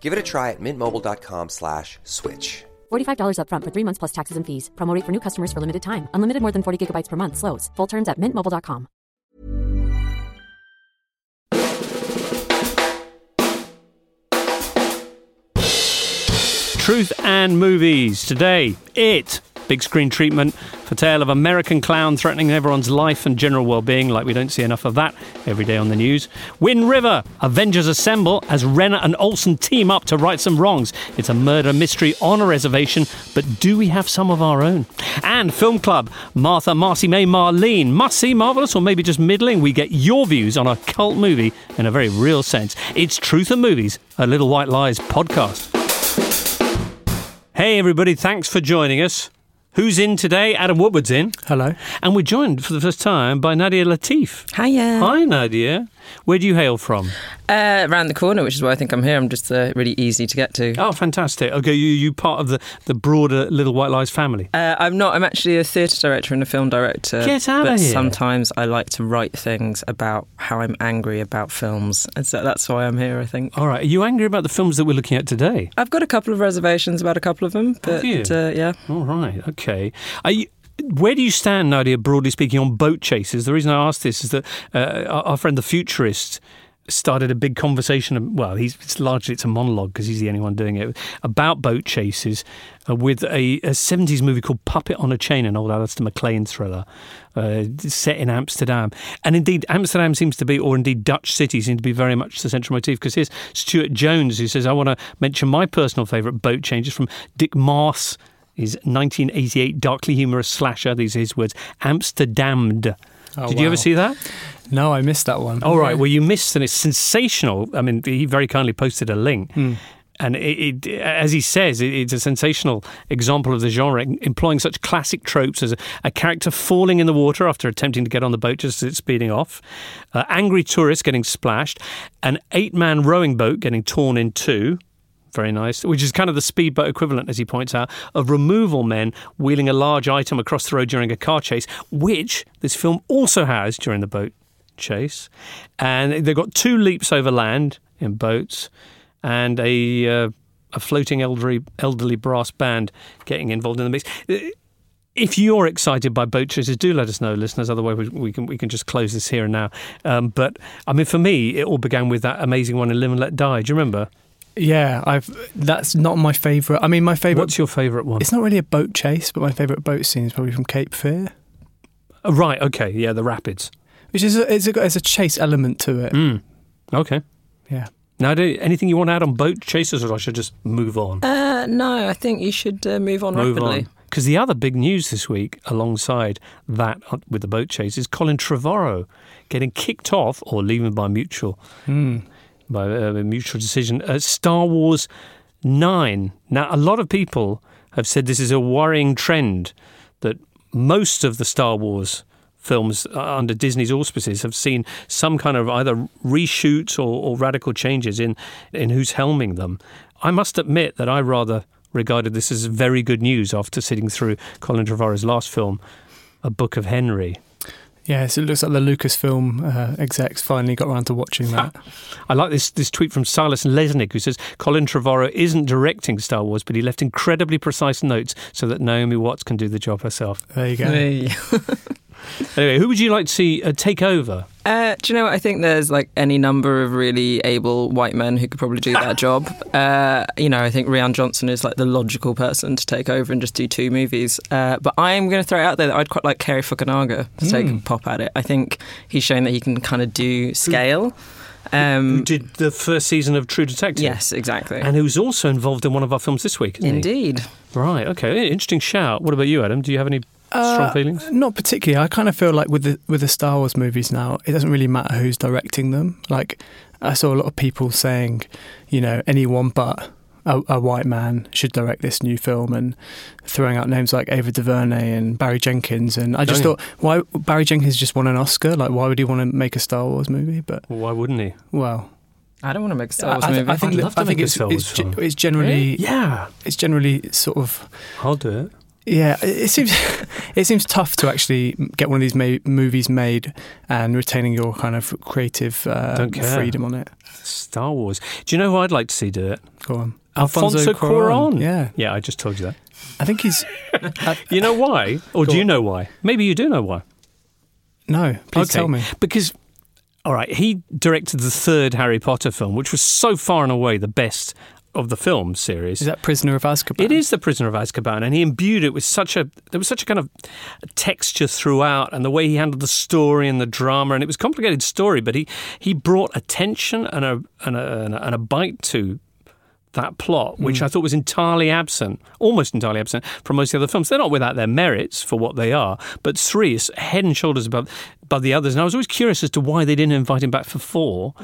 Give it a try at mintmobile.com slash switch. $45 upfront for three months plus taxes and fees. Promo rate for new customers for limited time. Unlimited more than 40 gigabytes per month. Slows. Full terms at mintmobile.com. Truth and movies. Today, it. Big screen treatment for tale of American clown threatening everyone's life and general well-being, like we don't see enough of that every day on the news. Wind River. Avengers assemble as Renner and Olsen team up to right some wrongs. It's a murder mystery on a reservation, but do we have some of our own? And Film Club. Martha, Marcy May, Marlene. Must see, marvelous, or maybe just middling. We get your views on a cult movie in a very real sense. It's Truth and Movies, a Little White Lies podcast. Hey, everybody, thanks for joining us. Who's in today? Adam Woodward's in. Hello. And we're joined for the first time by Nadia Latif. Hiya. Hi, Nadia. Where do you hail from? Uh, around the corner, which is why I think I'm here. I'm just uh, really easy to get to. Oh, fantastic. Okay, you you part of the, the broader Little White Lies family. Uh, I'm not. I'm actually a theatre director and a film director. Get out but of here. sometimes I like to write things about how I'm angry about films, and so that's why I'm here. I think. All right. Are you angry about the films that we're looking at today? I've got a couple of reservations about a couple of them, but you? uh, yeah. All right. Okay. Are you, where do you stand, Nadia, broadly speaking, on boat chases? The reason I ask this is that uh, our, friend the futurist started a big conversation. Well, he's it's largely it's a monologue because he's the only one doing it about boat chases uh, with a, a 70s movie called Puppet on a Chain, an old Alistair MacLean thriller uh, set in Amsterdam. And indeed, Amsterdam seems to be, or indeed Dutch cities seem to be very much the central motif. Because here's Stuart Jones who says, "I want to mention my personal favourite boat changes from Dick Maas." His 1988 darkly humorous slasher, these are his words, Amsterdamned. Oh, Did you ever see that? No, I missed that one. All right. Well, you missed, and it's sensational. I mean, he very kindly posted a link. Hmm. And it, it, as he says, it, it's a sensational example of the genre, employing such classic tropes as a, a character falling in the water after attempting to get on the boat just as it's speeding off, uh, angry tourists getting splashed, an eight man rowing boat getting torn in two. Very nice, which is kind of the speedboat equivalent, as he points out, of removal men wheeling a large item across the road during a car chase, which this film also has during the boat chase. And they've got two leaps over land in boats and a, uh, a floating elderly, elderly brass band getting involved in the mix. If you're excited by boat chases, do let us know, listeners. Otherwise, we, we can we can just close this here and now. Um, but I mean, for me, it all began with that amazing one in Live and Let Die. Do you remember? Yeah, I've. That's not my favourite. I mean, my favourite. What's your favourite one? It's not really a boat chase, but my favourite boat scene is probably from Cape Fear, Oh, right. Okay. Yeah, the rapids. which is a, it's a, it's a chase element to it. Mm. Okay. Yeah. Now, do, anything you want to add on boat chases, or I should just move on? Uh, no, I think you should uh, move on move rapidly. on. Because the other big news this week, alongside that uh, with the boat chase, is Colin Trevorrow getting kicked off or leaving by mutual Mm. By uh, mutual decision at Star Wars Nine. Now, a lot of people have said this is a worrying trend that most of the Star Wars films uh, under Disney's auspices have seen some kind of either reshoots or, or radical changes in in who's helming them. I must admit that I rather regarded this as very good news after sitting through Colin Trevorrow's last film, A Book of Henry. Yeah, so it looks like the Lucasfilm uh, execs finally got around to watching that. I like this this tweet from Silas Lesnick who says Colin Trevorrow isn't directing Star Wars, but he left incredibly precise notes so that Naomi Watts can do the job herself. There you go. Hey. Anyway, who would you like to see uh, take over? Uh, do you know what? I think there's like any number of really able white men who could probably do that job. Uh, you know, I think Rian Johnson is like the logical person to take over and just do two movies. Uh, but I'm going to throw it out there that I'd quite like Cary Fukunaga to take a pop at it. I think he's shown that he can kind of do scale. Who Um, did the first season of True Detective? yes, exactly. And who's also involved in one of our films this week, isn't he? Indeed. Right, okay. Interesting shout. What about you, Adam? Do you have any strong Uh, feelings? Not particularly. I kind of feel like with the with the Star Wars movies now, it doesn't really matter who's directing them. Like I saw a lot of people saying, you know, anyone but a, a white man should direct this new film, and throwing out names like Ava DuVernay and Barry Jenkins. And I just yeah. thought, why Barry Jenkins just won an Oscar? Like, why would he want to make a Star Wars movie? But Well, why wouldn't he? well, I don't want to make a Star I, Wars I, movie. I think I'd love to I think make a it's Star Wars it's, film. it's generally Yeah, it's generally sort of I'll do it. Yeah, it it seems it seems tough to actually get one of these ma- movies made and retaining your kind of creative uh, freedom on it. Star Wars. Do you know who I'd like to see do it? Go on, Alfonso, Cuarón. Yeah, Yeah, I just told you that. I think he's You know why? Or Go do you know why? Maybe you do know why. no. Please Okay. tell me. Because, all right, he directed the third Harry Potter film, which was so far and away the best of the film series. Is that Prisoner of Azkaban? It is the Prisoner of Azkaban, and he imbued it with such a there was such a kind of texture throughout, and the way he handled the story and the drama, and it was a complicated story, but he he brought a tension and a and a, and a, and a bite to that plot, which hmm. I thought was entirely absent, almost entirely absent from most of the other films. They're not without their merits for what they are, but three is head and shoulders above above the others. And I was always curious as to why they didn't invite him back for four.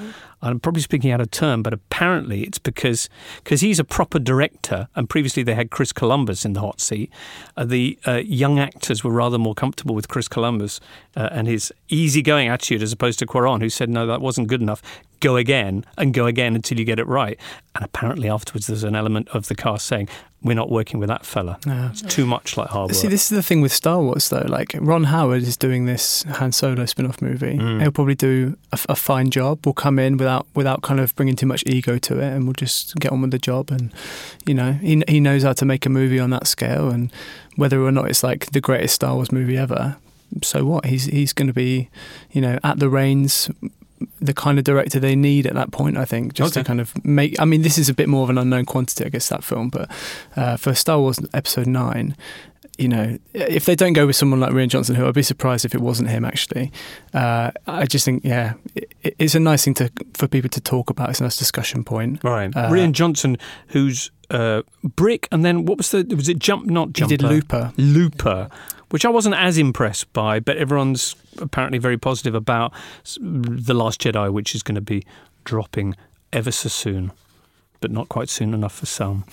I'm probably speaking out of turn, but apparently it's because because he's a proper director, and previously they had Chris Columbus in the hot seat. Uh, the uh, young actors were rather more comfortable with Chris Columbus uh, and his easygoing attitude, as opposed to Cuarón, who said, "No, that wasn't good enough. Go again and go again until you get it right." And apparently afterwards, there's an element of the cast saying, "We're not working with that fella. Yeah. It's too much like hard work." See, this is the thing with Star Wars, though. Like Ron Howard is doing this Han Solo spin-off movie. Mm. He'll probably do a, a fine job. We'll come in without without kind of bringing too much ego to it, and we'll just get on with the job. And you know, he he knows how to make a movie on that scale, and whether or not it's like the greatest Star Wars movie ever, so what? He's he's going to be, you know, at the reins. The kind of director they need at that point, I think, just Okay. to kind of make. I mean, this is a bit more of an unknown quantity, I guess, that film. But uh, for Star Wars Episode Nine, you know, if they don't go with someone like Rian Johnson, who I'd be surprised if it wasn't him. Actually, uh, I just think, yeah, it, it's a nice thing to for people to talk about. It's a nice discussion point. Right, Uh, Rian Johnson, who's uh, Brick, and then what was the was it Jump? Not He did Looper. Looper, which I wasn't as impressed by, but everyone's apparently very positive about the Last Jedi, which is going to be dropping ever so soon, but not quite soon enough for some.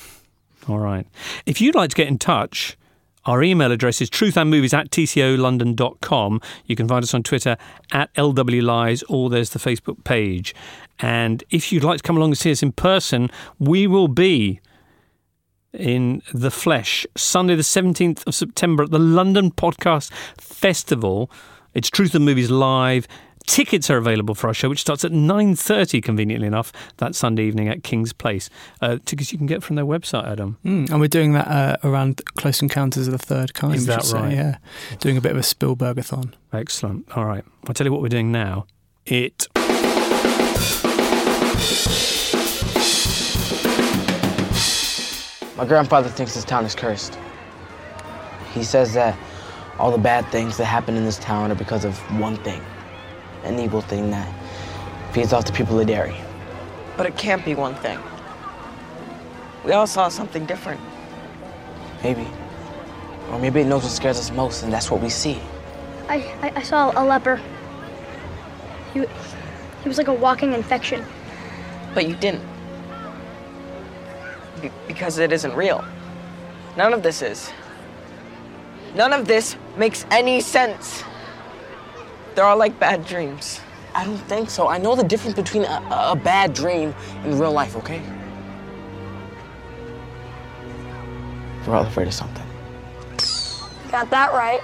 All right. If you'd like to get in touch. Our email address is truthandmovies at tcolondon.com. You can find us on Twitter at LWLies or there's the Facebook page. And if you'd like to come along and see us in person, we will be in the flesh Sunday, the 17th of September at the London Podcast Festival. It's Truth and Movies Live. Tickets are available for our show, which starts at 9.30, conveniently enough, that Sunday evening at King's Place. Uh, tickets you can get from their website, Adam. Mm, and we're doing that uh, around Close Encounters of the Third Kind. Is that say, right? Yeah, doing a bit of a Spielbergathon. Excellent. All right. I'll tell you what we're doing now. It. My grandfather thinks this town is cursed. He says that all the bad things that happen in this town are because of one thing an evil thing that feeds off the people of Derry. But it can't be one thing. We all saw something different. Maybe. Or maybe it knows what scares us most, and that's what we see. I, I, I saw a leper. He, he was like a walking infection. But you didn't. Be- because it isn't real. None of this is. None of this makes any sense. They're all like bad dreams. I don't think so. I know the difference between a, a bad dream and real life, okay? We're all afraid of something. Got that right.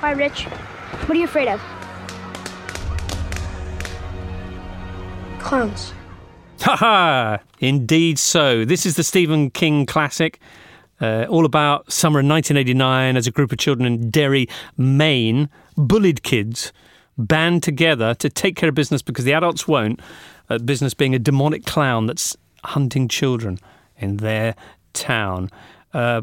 Why, Rich? What are you afraid of? Clowns. Ha ha! Indeed so. This is the Stephen King classic, uh, all about summer in 1989 as a group of children in Derry, Maine, bullied kids band together to take care of business because the adults won't. Uh, business being a demonic clown that's hunting children in their town. Uh,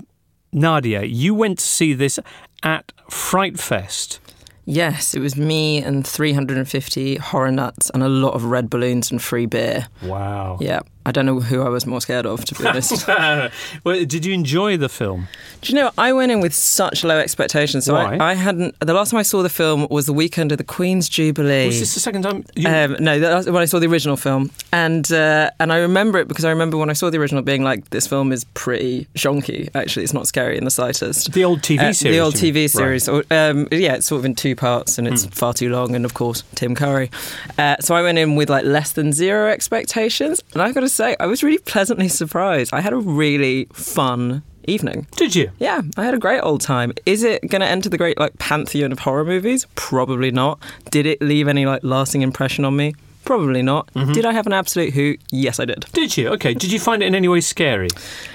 Nadia, you went to see this at Fright Fest. Yes, it was me and 350 horror nuts and a lot of red balloons and free beer. Wow. Yeah, I don't know who I was more scared of, to be honest. well, did you enjoy the film? Do you know, I went in with such low expectations. So Why? I, I hadn't. The last time I saw the film was the weekend of the Queen's Jubilee. Was this the second time? You, Um, no, that was when I saw the original film, and uh, and I remember it because I remember when I saw the original being like, this film is pretty shonky. Actually, it's not scary in the slightest. the old TV Uh, series. the old? TV series. Or, Um, yeah, it's sort of in two parts and it's far too long. And of course, Tim Curry. Uh, so I went in with like less than zero expectations. And I've got to say, I was really pleasantly surprised. I had a really fun evening. Did you? Yeah, I had a great old time. Is it going to enter the great like pantheon of horror movies? Probably not. Did it leave any like lasting impression on me? Probably not. Mm-hmm. Did I have an absolute hoot? Yes, I did. Did you? Okay. Did you find it in any way scary?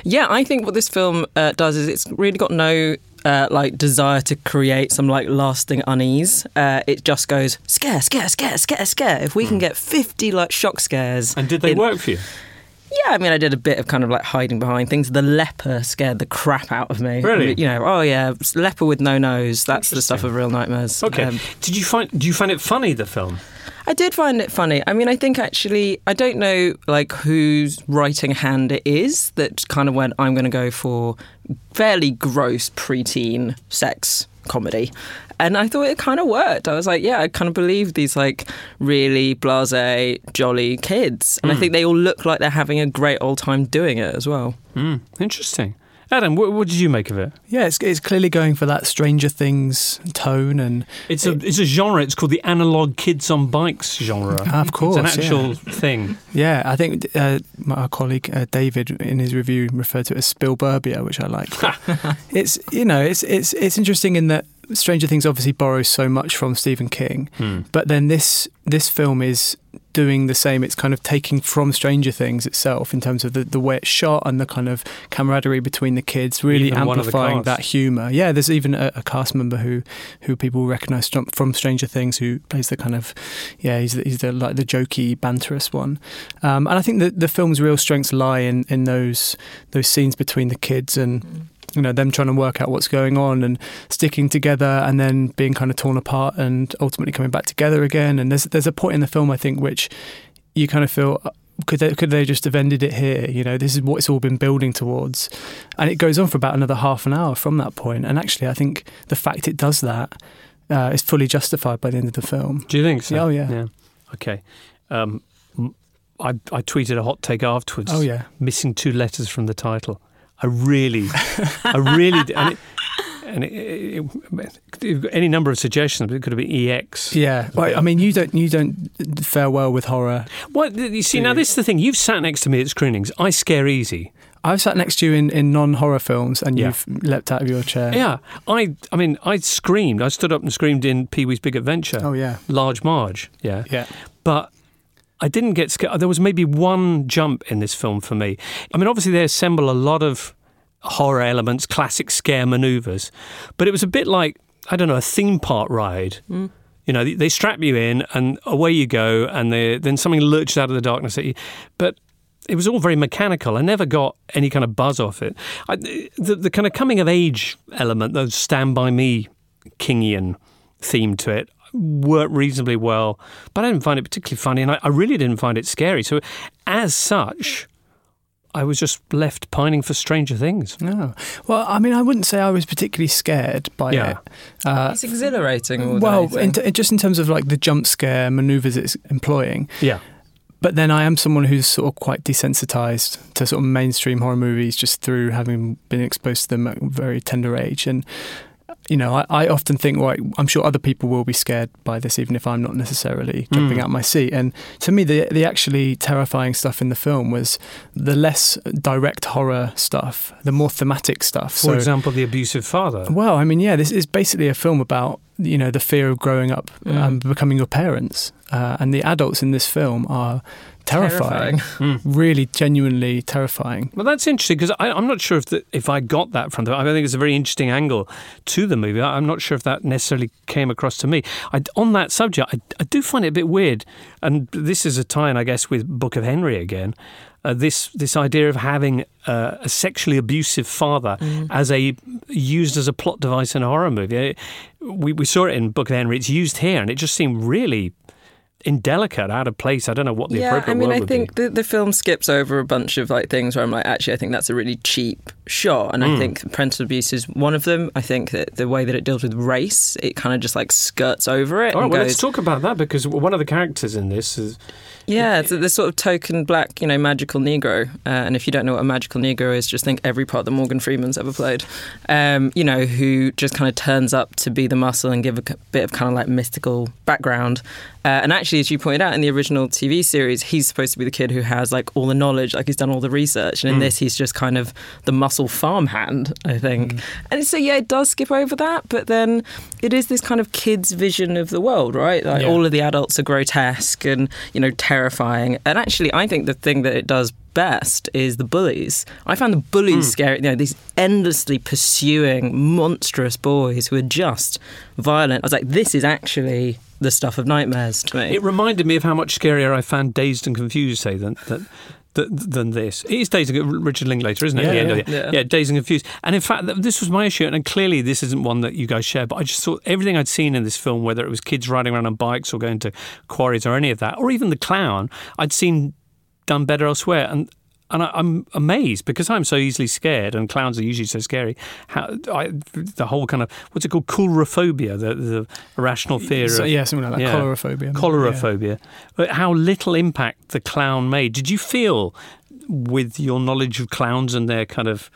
Yeah, I think what this film uh, does is it's really got no uh, like desire to create some like lasting unease. Uh, it just goes scare, scare, scare, scare, scare. If we can get fifty like shock scares, Hmm. And did they in- work for you? Yeah, I mean, I did a bit of kind of like hiding behind things. The leper scared the crap out of me. Really? You know, oh yeah, leper with no nose. That's the stuff of real nightmares. Okay. Um, did you find? Do you find it funny? The film? I did find it funny. I mean, I think actually, I don't know like whose writing hand it is that kind of went, I'm going to go for fairly gross preteen sex comedy. And I thought it kind of worked. I was like, yeah, I kind of believe these like really blase, jolly kids. And I think they all look like they're having a great old time doing it as well. Hmm. Interesting. Adam, what, what did you make of it? Yeah, it's, it's clearly going for that Stranger Things tone, and It's a it's a genre. It's called the analog kids on bikes genre. Of course, it's an actual yeah. thing. yeah, I think uh, my our colleague uh, David in his review referred to it as Spielberbia, which I like. it's you know it's it's it's interesting in that Stranger Things obviously borrows so much from Stephen King, Hmm. but then this this film is doing the same. It's kind of taking from Stranger Things itself in terms of the, the way it's shot and the kind of camaraderie between the kids, really Even one of the amplifying that humour. Yeah, there's even a, a cast member who who people recognise from, from Stranger Things who plays the kind of yeah he's the, he's the like the jokey banterous one, um, and I think that the film's real strengths lie in in those those scenes between the kids and you know them trying to work out what's going on and sticking together and then being kind of torn apart and ultimately coming back together again and there's there's a point in the film I think which you kind of feel uh, could they could they just have ended it here you know this is what it's all been building towards and it goes on for about another half an hour from that point and actually I think the fact it does that uh, is fully justified by the end of the film Do you think so? Oh, yeah. Yeah. Okay. Um, I I tweeted a hot take afterwards. oh yeah Missing two letters from the title. I really, I really, and it, and it, it, any number of suggestions. but It could have been EX. yeah well, I mean you don't you don't fare well with horror Well, th- you see, now this is the thing. You've sat next to me at screenings. I scare easy. I've sat next to you in, in non horror films and Yeah. you've leapt out of your chair Yeah, I, I mean, I screamed. I stood up and screamed in Pee Wee's Big Adventure. oh yeah Large Marge. Yeah. yeah but I didn't get scared. There was maybe one jump in this film for me. I mean, obviously they assemble a lot of horror elements, classic scare maneuvers, but it was a bit like I don't know a theme park ride. Mm. You know, they, they strap you in and away you go, and they, then something lurches out of the darkness at you. But it was all very mechanical. I never got any kind of buzz off it. I, the, the kind of coming of age element, those Stand By Me Kingian theme to it, worked reasonably well, but I didn't find it particularly funny, and I, I really didn't find it scary. So, as such, I was just left pining for Stranger Things. No. Well, I mean, I wouldn't say I was particularly scared by Yeah. it. Uh, It's exhilarating. More well, in t- just in terms of like the jump scare maneuvers it's employing. Yeah. But then I am someone who's sort of quite desensitized to sort of mainstream horror movies just through having been exposed to them at a very tender age. And, you know, I, I often think, well, I'm sure other people will be scared by this, even if I'm not necessarily jumping Mm. out my seat. And to me, the, the actually terrifying stuff in the film was the less direct horror stuff, the more thematic stuff. For example, the abusive father. Well, I mean, yeah, this is basically a film about you know the fear of growing up Mm. and becoming your parents, uh, and the adults in this film are terrifying, Terrifying. really genuinely terrifying. Well, that's interesting because I'm not sure if the, if I got that from the. I think it's a very interesting angle to the movie. I- I'm not sure if that necessarily came across to me. I, on that subject, I, I do find it a bit weird, and this is a tie-in, I guess, with Book of Henry again. Uh, this this idea of having uh, a sexually abusive father as a used as a plot device in a horror movie. We we saw it in Book of Henry. It's used here, and it just seemed really indelicate, out of place. I don't know what the yeah, appropriate I mean, I think the, the film skips over a bunch of like things where I'm like, actually, I think that's a really cheap shot, and I Mm. think parental abuse is one of them. I think that the way that it deals with race, it kind of just like skirts over it. All right, well, goes, let's talk about that because one of the characters in this is Yeah, it's the sort of token black, you know, magical Negro. Uh, and if you don't know what a magical Negro is, just think every part that Morgan Freeman's ever played. Um, you know, who just kind of turns up to be the muscle and give a bit of kind of like mystical background. Uh, and actually, as you pointed out in the original TV series, he's supposed to be the kid who has like all the knowledge, like he's done all the research. And in Mm. this, he's just kind of the muscle farmhand, I think. Mm. And so, yeah, it does skip over that, but then it is this kind of kid's vision of the world, right? Like Yeah. all of the adults are grotesque and, you know, terrifying. And actually, I think the thing that it does best is the bullies. I found the bullies scary. You know, these endlessly pursuing monstrous boys who are just violent. I was like, this is actually the stuff of nightmares to me. It reminded me of how much scarier I found Dazed and Confused, say, than, than, than, this. It is Dazed and Richard Linklater, isn't it? Yeah, At the end of yeah. Yeah. yeah, Dazed and Confused. And in fact, this was my issue, and clearly this isn't one that you guys share, but I just thought everything I'd seen in this film, whether it was kids riding around on bikes or going to quarries or any of that, or even the clown, I'd seen done better elsewhere. And and I, I'm amazed because I'm so easily scared, and clowns are usually so scary. How I, the whole kind of what's it called, coulrophobia, the the irrational fear So, of yeah, something like that. Yeah. Choleraphobia. But How little impact the clown made. Did you feel, with your knowledge of clowns and their kind of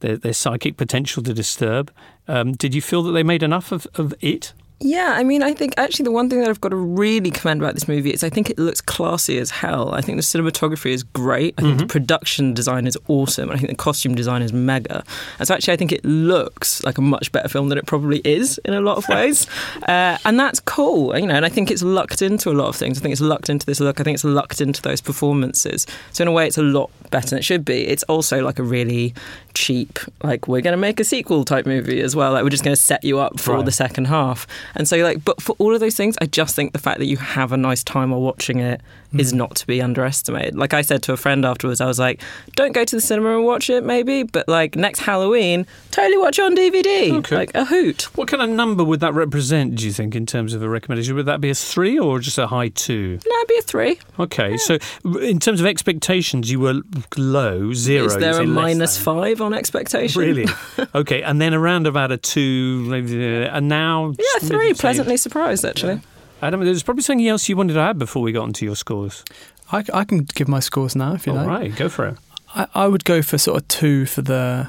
their, their psychic potential to disturb, um, did you feel that they made enough of, of it? Yeah, I mean, I think actually the one thing that I've got to really commend about this movie is I think it looks classy as hell. I think the cinematography is great. I think the production design is awesome. I think the costume design is mega. And so actually, I think it looks like a much better film than it probably is in a lot of ways. uh, and that's cool, you know. And I think it's lucked into a lot of things. I think it's lucked into this look. I think it's lucked into those performances. So in a way, it's a lot better than it should be. It's also like a really cheap, like we're going to make a sequel type movie as well. Like we're just going to set you up for Right. the second half. And so, like, but for all of those things, I just think the fact that you have a nice time while watching it is Mm. not to be underestimated. Like I said to a friend afterwards, I was like, don't go to the cinema and watch it, maybe, but like next Halloween, totally watch it on DVD. Okay. Like a hoot. What kind of number would that represent, do you think, in terms of a recommendation? Would that be a three or just a high two? No, it'd be a three. Okay, so in terms of expectations, you were low, zero. Is there a minus five on expectation? Really? okay, and then around about a two, maybe, and now. Yeah, three. Pleasantly surprised, actually. Adam, there's probably something else you wanted to add before we got into your scores. I, I can give my scores now if you All like. right, go for it. I, I would go for sort of two for the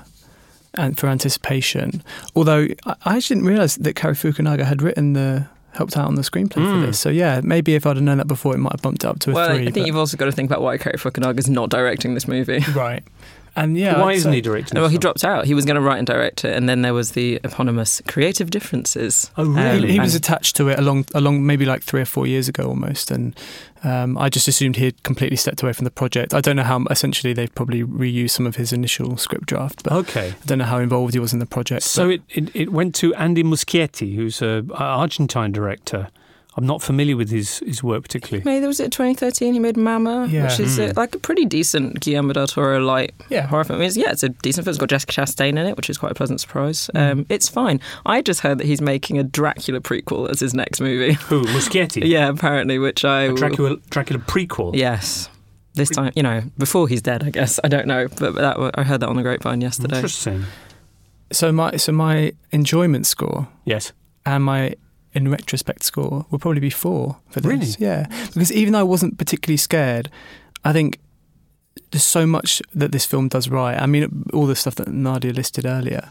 and for anticipation. Although I, I actually didn't realise that Cary Fukunaga had written the helped out on the screenplay Mm. for this. So yeah, maybe if I'd have known that before, it might have bumped it up to a Well, three. I think but- you've also got to think about why Cary Fukunaga is not directing this movie. right. And yeah, Why isn't say- he directing? Well, he dropped out. He was going to write and direct it, and then there was the eponymous creative differences. Oh, Um, really? He, he was and- attached to it along along maybe like three or four years ago almost, and um, I just assumed he had completely stepped away from the project. I don't know how. Essentially, they've probably reused some of his initial script draft, but Okay. I don't know how involved he was in the project. So but- it, it, it went to Andy Muschietti, who's a a Argentine director. I'm not familiar with his, his work particularly. Maybe there was it 2013. He made Mama, Yeah. which is uh, Mm. like a pretty decent Guillermo del Toro light yeah, horror film. I mean, it's- yeah, it's a decent film. It's got Jessica Chastain in it, which is quite a pleasant surprise. Mm. Um, it's fine. I just heard that he's making a Dracula prequel as his next movie. Who? Muschietti? yeah, apparently, which I A Dracula, Dracula prequel? Yes. This time, you know, before he's dead, I guess. I don't know, but that I heard that on the grapevine yesterday. Interesting. So my so my enjoyment score Yes. and my in retrospect score will probably be four for this. Really? Yeah, because even though I wasn't particularly scared, I think there's so much that this film does right. I mean, all the stuff that Nadia listed earlier.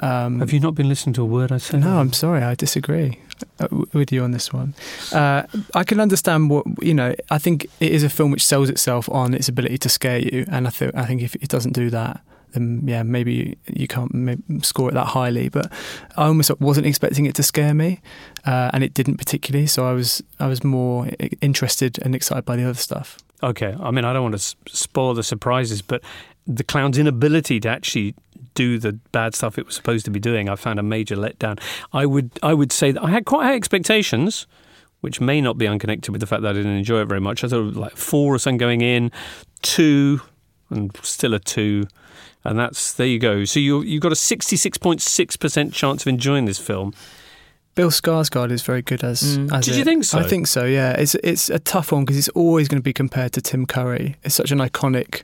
Um, Have you not been listening to a word I said? No, I'm sorry. I disagree uh, with you on this one. Uh, I can understand what you know. I think it is a film which sells itself on its ability to scare you, and I think I think if it doesn't do that, then yeah, maybe you can't score it that highly. But I almost wasn't expecting it to scare me, uh, and it didn't particularly. So I was I was more interested and excited by the other stuff. okay, I mean, I don't want to spoil the surprises, but the clown's inability to actually do the bad stuff it was supposed to be doing, I found a major letdown. I would, I would say that I had quite high expectations, which may not be unconnected with the fact that I didn't enjoy it very much. I thought like four or something going in, two, and still a two. And that's there you go. So you you've got a sixty six point six percent chance of enjoying this film. Bill Skarsgård is very good as. Mm. as Did you think so? I think so. Yeah, it's it's a tough one because it's always going to be compared to Tim Curry. It's such an iconic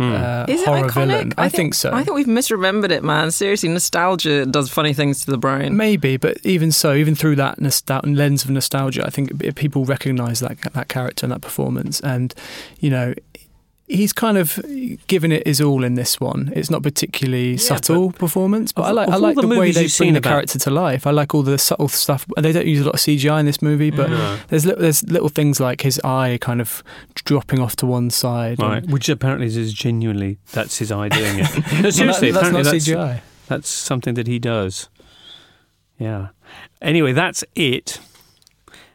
Hmm. uh, Is it horror iconic? villain. I, think, so. I think we've misremembered it, man. Seriously, nostalgia does funny things to the brain. Maybe, but even so, even through that nostal- lens of nostalgia, I think people recognise that that character and that performance, and you know, he's kind of given it his all in this one. It's not particularly subtle performance, but of- I like I like the the, way they you've bring seen the about- character to life. I like all the subtle stuff. They don't use a lot of CGI in this movie, but No. there's li- there's little things like his eye kind of dropping off to one side. and- which apparently is genuinely that's his eye doing it. No, Well, seriously, that- that's not that's, CGI. that's something that he does. Yeah. Anyway, that's it.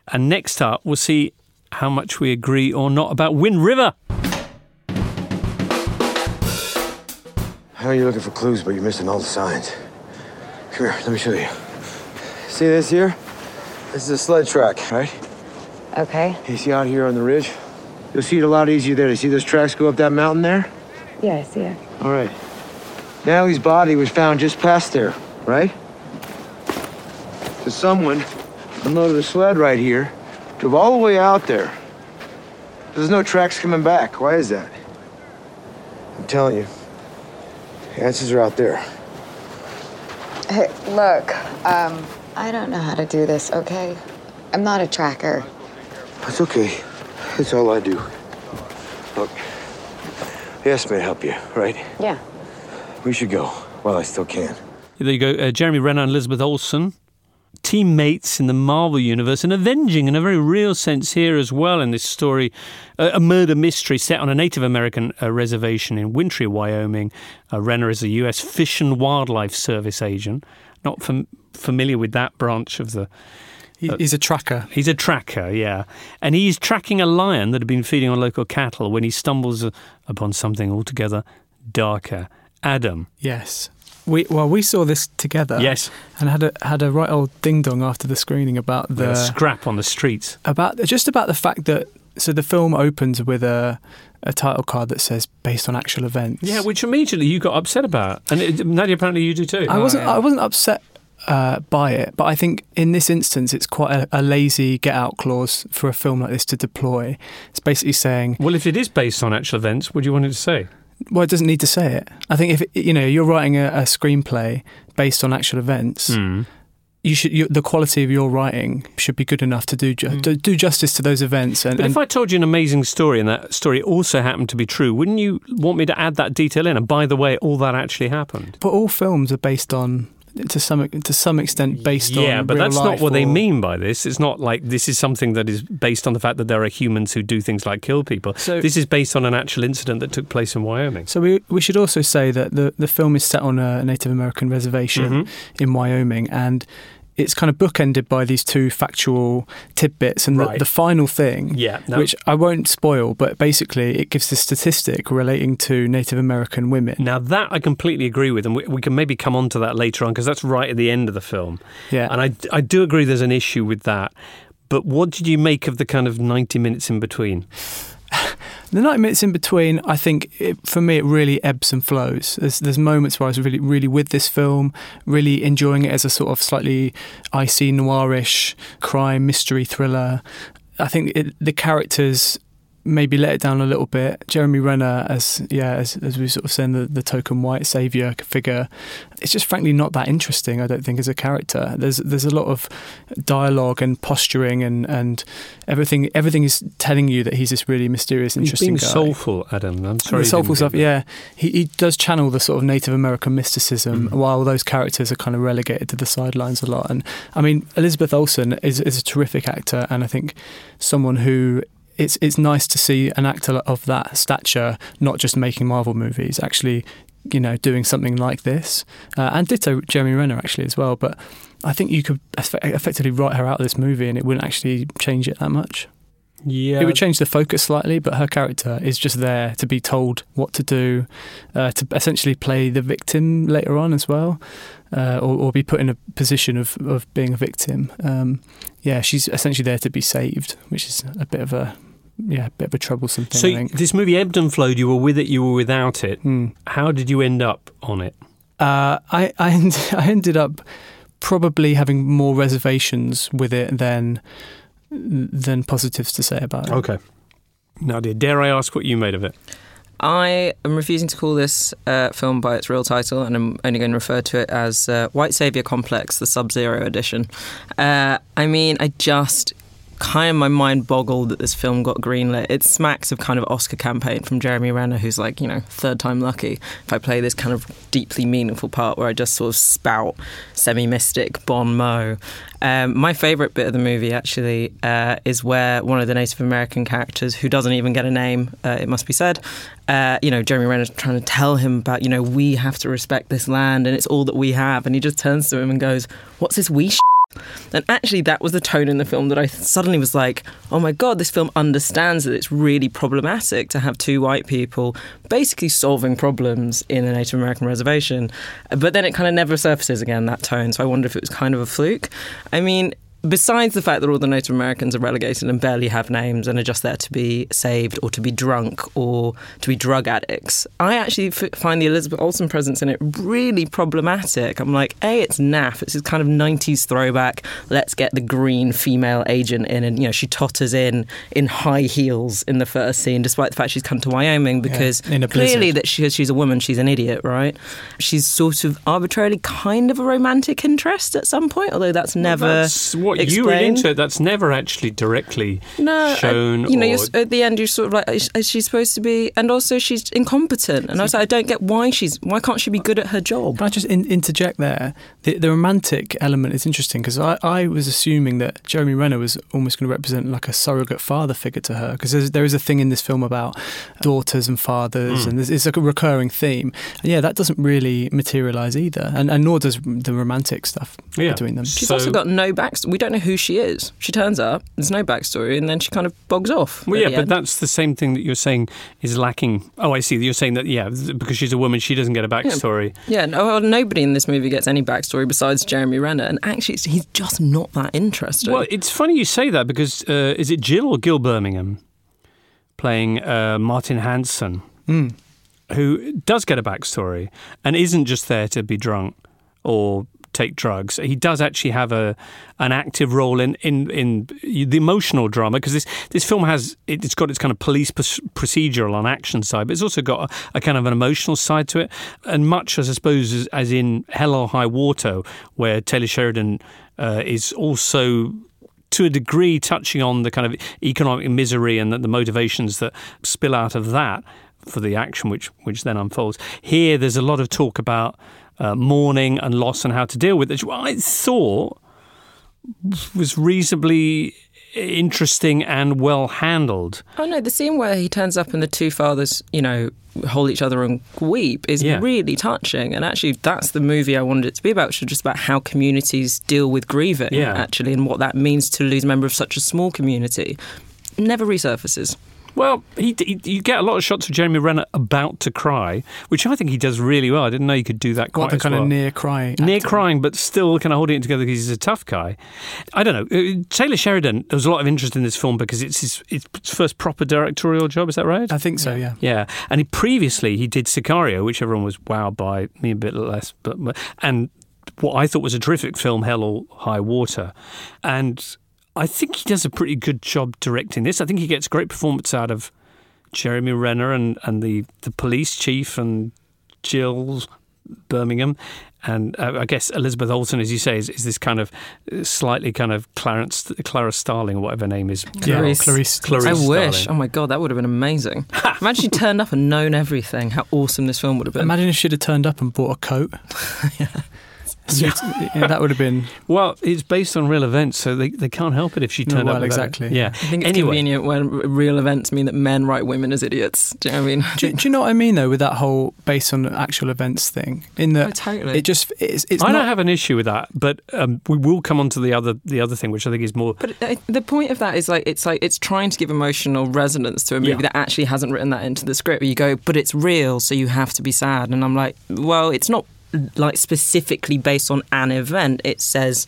And next up, we'll see how much we agree or not about Wind River. I know you're looking for clues, but you're missing all the signs. Come here, let me show you. See this here? This is a sled track, right? Okay. You see out here on the ridge? You'll see it a lot easier there. You see those tracks go up that mountain there? Yeah, I see it. All right. Natalie's body was found just past there, right? So someone unloaded a sled right here, drove all the way out there. There's no tracks coming back. Why is that? I'm telling you. The answers are out there. Hey, look, um, I don't know how to do this, okay? I'm not a tracker. That's okay. That's all I do. Look, they asked me to help you, right? Yeah. We should go while I still can. There you go. Uh, Jeremy Renner and Elizabeth Olsen, teammates in the Marvel universe, and avenging in a very real sense here as well in this story, uh, a murder mystery set on a Native American uh, reservation in Wintry, Wyoming. Uh, Renner is a U.S. Fish and Wildlife Service agent. Not fam- familiar with that branch of the. He, he's a tracker. He's a tracker, yeah. And he's tracking a lion that had been feeding on local cattle when he stumbles uh, upon something altogether darker. Adam. Yes. We well we saw this together. Yes. And had a had a right old ding dong after the screening about The the scrap on the streets. about just about the fact that so the film opens with a a title card that says based on actual events. Yeah, which immediately you got upset about, and it, Nadia, apparently you do too. I wasn't I wasn't upset uh, by it, but I think in this instance it's quite a, a lazy get out clause for a film like this to deploy. It's basically saying, Well, if it is based on actual events, what do you want it to say? Well, it doesn't need to say it. I think if it, you know you're writing a, a screenplay based on actual events, Hmm. you should you, the quality of your writing should be good enough to do ju- to do justice to those events. And, But and if I told you an amazing story and that story also happened to be true, wouldn't you want me to add that detail in? And by the way, all that actually happened. but all films are based on to some to some extent based on yeah, but that's not what they mean by this. It's not like this is something that is based on the fact that there are humans who do things like kill people. So- this is based on an actual incident that took place in Wyoming. So we we should also say that the the film is set on a Native American reservation Mhm. in Wyoming, and it's kind of bookended by these two factual tidbits. And Right. the, the final thing, Yeah, no. which I won't spoil, but basically it gives the statistic relating to Native American women. Now that I completely agree with, and we, we can maybe come on to that later on because that's right at the end of the film. Yeah. and I, I do agree there's an issue with that. But what did you make of the kind of ninety minutes in between? The 90 minutes in between, I think it, for me, it really ebbs and flows. There's, there's moments where I was really, really with this film, really enjoying it as a sort of slightly icy, noirish crime mystery thriller. I think it, the characters maybe let it down a little bit. Jeremy Renner, as yeah, as, as we sort of said, the, the token white savior figure, it's just frankly not that interesting. I don't think as a character. There's there's a lot of dialogue and posturing and, and everything. Everything is telling you that he's this really mysterious, He's interesting being guy. soulful, Adam. I'm sorry. the soulful stuff, yeah. He, he does channel the sort of Native American mysticism, Mm-hmm. while those characters are kind of relegated to the sidelines a lot. And I mean, Elizabeth Olsen is, is a terrific actor, and I think someone who it's it's nice to see an actor of that stature not just making Marvel movies, actually, you know, doing something like this. Uh, and ditto Jeremy Renner actually as well. But I think you could effe- effectively write her out of this movie, and it wouldn't actually change it that much. Yeah. It would change the focus slightly, but her character is just there to be told what to do, uh, to essentially play the victim later on as well, uh, or, or be put in a position of, of being a victim. Um, yeah, she's essentially there to be saved, which is a bit of a yeah, a bit of a troublesome thing. So I think. this movie ebbed and flowed. You were with it. You were without it. Hmm. How did you end up on it? Uh, I I, end, I ended up probably having more reservations with it than than positives to say about it. Okay. Nadia, dare I ask what you made of it? I am refusing to call this uh, film by its real title, and I'm only going to refer to it as uh, White Savior Complex, the Sub Zero edition. Uh, I mean, I just kind of my mind boggled that this film got greenlit. It smacks of kind of Oscar campaign from Jeremy Renner, who's like, you know, third time lucky. If I play this kind of deeply meaningful part where I just sort of spout semi mystic bon mot. Um, my favourite bit of the movie actually uh, is where one of the Native American characters, who doesn't even get a name, uh, it must be said, uh, you know, Jeremy Renner's trying to tell him about, you know, we have to respect this land and it's all that we have. And he just turns to him and goes, What's this we sh-? And actually, that was the tone in the film that I suddenly was like, oh my God, this film understands that it's really problematic to have two white people basically solving problems in a Native American reservation. But then it kind of never surfaces again, that tone. So I wonder if it was kind of a fluke. I mean, besides the fact that all the Native Americans are relegated and barely have names and are just there to be saved or to be drunk or to be drug addicts, I actually f- find the Elizabeth Olsen presence in it really problematic. I'm like, A, it's naff. It's this kind of 90s throwback. Let's get the green female agent in. And, you know, she totters in in high heels in the first scene, despite the fact she's come to Wyoming because a clearly that she, she's a woman, she's an idiot, right? She's sort of arbitrarily kind of a romantic interest at some point, although that's never. That's what you read into it. That's never actually directly No, I- shown. you know, or, you're, at the end, you're sort of like, is, is she supposed to be? And also, she's incompetent. And I was like, I don't get why she's. Why can't she be good at her job? Can I just in, interject there? The, the romantic element is interesting because I, I was assuming that Jeremy Renner was almost going to represent like a surrogate father figure to her because there is a thing in this film about daughters and fathers Mm. and it's like a recurring theme. And yeah, that doesn't really materialise either, and, and nor does the romantic stuff Yeah. between them. She's So- also got no backstory. We don't know who she is. She turns up, there's no backstory, and then she kind of bogs off. Well, yeah, but end. that's the same thing that you're saying is lacking. Oh, I see. You're saying that, yeah, because she's a woman, she doesn't get a backstory. Yeah, no, well, nobody in this movie gets any backstory besides Jeremy Renner, and actually, it's- he's just not that interesting. Well, it's funny you say that because uh, is it Jill or Gil Birmingham playing uh, Martin Hanson, Mm. who does get a backstory and isn't just there to be drunk or take drugs. He does actually have a an active role in in, in the emotional drama because this this film has it- it's got its kind of police procedural on action side, but it's also got a, a kind of an emotional side to it, and much as I suppose as, as in Hell or High Water, where Taylor Sheridan uh, is also to a degree touching on the kind of economic misery and the, the motivations that spill out of that for the action which which then unfolds. Here there's a lot of talk about uh, mourning and loss and how to deal with it. I thought was reasonably interesting and well handled. Oh no, the scene where he turns up and the two fathers, you know, hold each other and weep is Yeah. really touching. And actually, that's the movie I wanted it to be about, which is just about how communities deal with grieving, Yeah. actually, and what that means to lose a member of such a small community. Never resurfaces. Well, he, he, you get a lot of shots of Jeremy Renner about to cry, which I think he does really well. I didn't know you could do that quite What the as kind well. of near crying, near acting. crying, but still kind of holding it together because he's a tough guy. I don't know. Uh, Taylor Sheridan. There was a lot of interest in this film because it's his, his first proper directorial job. Is that right? I think so. Yeah. Yeah, and he previously he did Sicario, which everyone was wowed by. Me a bit less, but and what I thought was a terrific film, Hell or High Water, and I think he does a pretty good job directing this. I think he gets great performance out of Jeremy Renner and and the the police chief and Jill Birmingham. And uh, I guess Elizabeth Olsen, as you say, is, is this kind of uh, slightly kind of Clarence, Clara Starling, or whatever her name is. Yeah, Clarice. Clarice. Clarice I wish. Starling. Oh my god, that would have been amazing. Imagine she turned up and known everything. How awesome this film would have been. Imagine if she'd have turned up and bought a coat. So it's- yeah, that would have been Well, it's based on real events, so they, they can't help it if she No, turned well, up. with that. exactly. Yeah. I think it's anyway, convenient when real events mean that men write women as idiots. Do you know what I mean? Do, do you know what I mean though with that whole based on actual events thing? In that Oh, totally. it just it's it's I not don't have an issue with that, but um, we will come on to the other the other thing, which I think is more. But uh, the point of that is like it's like it's trying to give emotional resonance to a movie Yeah. that actually hasn't written that into the script. Where you go, but it's real, so you have to be sad. And I'm like, well, it's not like specifically based on an event. It says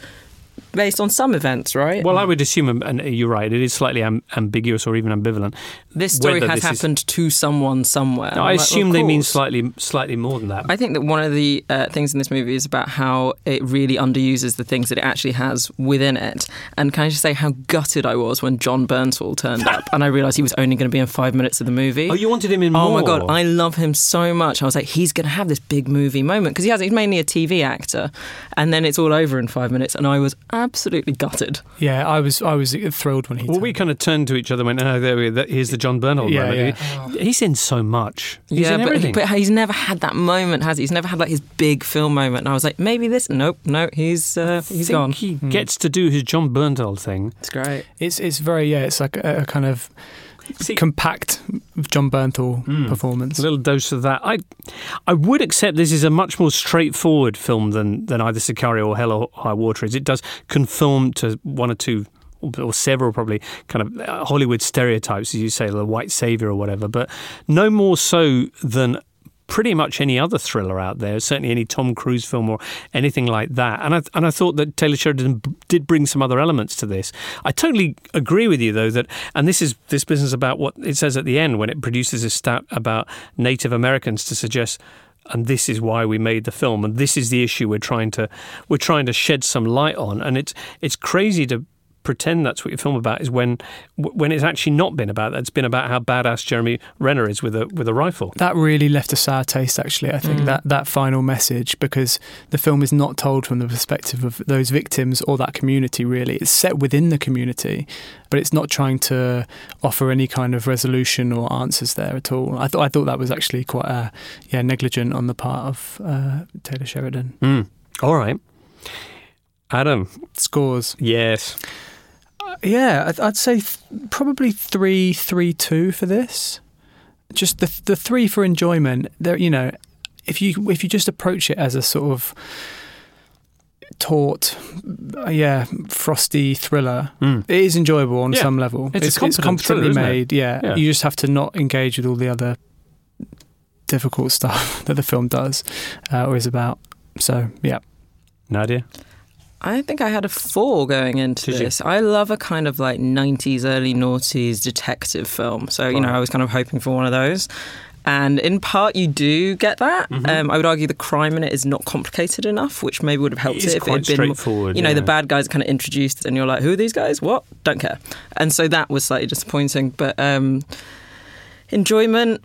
based on some events, right? Well, I would assume, um, and you're right, it is slightly am- ambiguous or even ambivalent. this story has this is- happened to someone somewhere. No, I'm like, assume they mean slightly slightly more than that. I think that one of the uh, things in this movie is about how it really underuses the things that it actually has within it. And can I just say how gutted I was when Jon Bernthal turned up and I realised he was only going to be in five minutes of the movie. oh, you wanted him in Oh more? my god, I love him so much. I was like, he's going to have this big movie moment because he has. He's mainly a TV actor, and then it's all over in five minutes. And I was absolutely gutted. yeah I was I was thrilled when he Well, we kind of turned to each other and went, "Oh, there we go. Here's the Jon Bernthal Yeah, moment." yeah. He's in so much. He's yeah, in but, everything. but he's never had that moment, has he? He's never had like his big film moment. And I was like, maybe this. Nope, no, he's uh, I he's think gone. He gets to do his Jon Bernthal thing. It's great. it's it's very yeah it's like a, a kind of See- compact Jon Bernthal Mm. performance. A little dose of that. I, I would accept this is a much more straightforward film than than either Sicario or Hell or High Water is. It does conform to one or two. Or or several probably kind of uh, Hollywood stereotypes, as you say, the white savior or whatever, but no more so than pretty much any other thriller out there. Certainly any Tom Cruise film or anything like that. And I and I thought that Taylor Sheridan did bring some other elements to this. I totally agree with you though that, and this is this business about what it says at the end when it produces a stat about Native Americans to suggest. And this is why we made the film, and this is the issue we're trying to we're trying to shed some light on. And it's it's crazy to pretend that's what your film about is when when it's actually not been about that. It's been about how badass Jeremy Renner is with a with a rifle. That really left a sour taste, actually. I think Mm. that that final message, because the film is not told from the perspective of those victims or that community. Really, it's set within the community, but it's not trying to offer any kind of resolution or answers there at all. I thought I thought that was actually quite uh, yeah negligent on the part of uh, Taylor Sheridan. Mm. All right, Adam. Scores. Yes. Yeah, I'd, I'd say th- probably three, three, two for this. Just the the three for enjoyment. There, you know, if you if you just approach it as a sort of taut, uh, yeah, frosty thriller, Mm. it is enjoyable on Yeah. some level. It's a competent competently thriller, isn't it? made. Yeah. Yeah. you just have to not engage with all the other difficult stuff that the film does uh, or is about. So yeah, Nadia. I think I had a four going into Did you? this. I love a kind of like 90s, early noughties detective film. So, you know, I was kind of hoping for one of those. And in part, you do get that. Mm-hmm. Um, I would argue the crime in it is not complicated enough, which maybe would have helped It it, if it had been straightforward, You know, yeah. the bad guys are kind of introduced, and you're like, "Who are these guys? What? Don't care." And so that was slightly disappointing. But um, enjoyment.